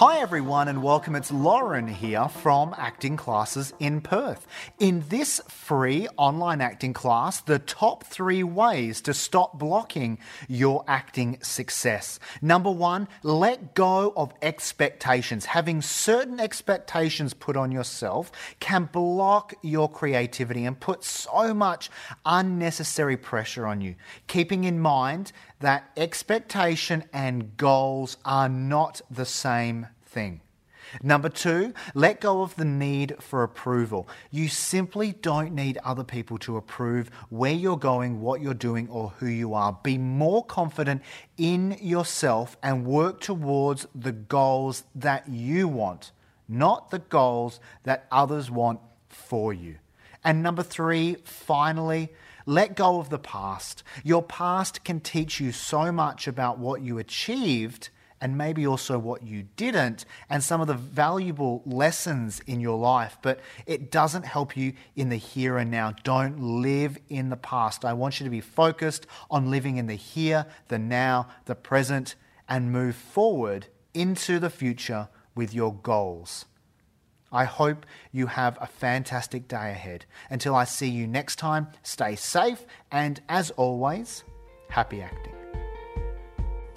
Hi, everyone, and welcome. It's Lauren here from Acting Classes in Perth. In this free online acting class, the top three ways to stop blocking your acting success. Number one, let go of expectations. Having certain expectations put on yourself can block your creativity and put so much unnecessary pressure on you. Keeping in mind that expectation and goals are not the same thing. Number two, let go of the need for approval. You simply don't need other people to approve where you're going, what you're doing, or who you are. Be more confident in yourself and work towards the goals that you want, not the goals that others want for you. And number three, finally, let go of the past. Your past can teach you so much about what you achieved and maybe also what you didn't and some of the valuable lessons in your life, but it doesn't help you in the here and now. Don't live in the past. I want you to be focused on living in the here, the now, the present, and move forward into the future with your goals. I hope you have a fantastic day ahead. Until I see you next time, stay safe and, as always, happy acting.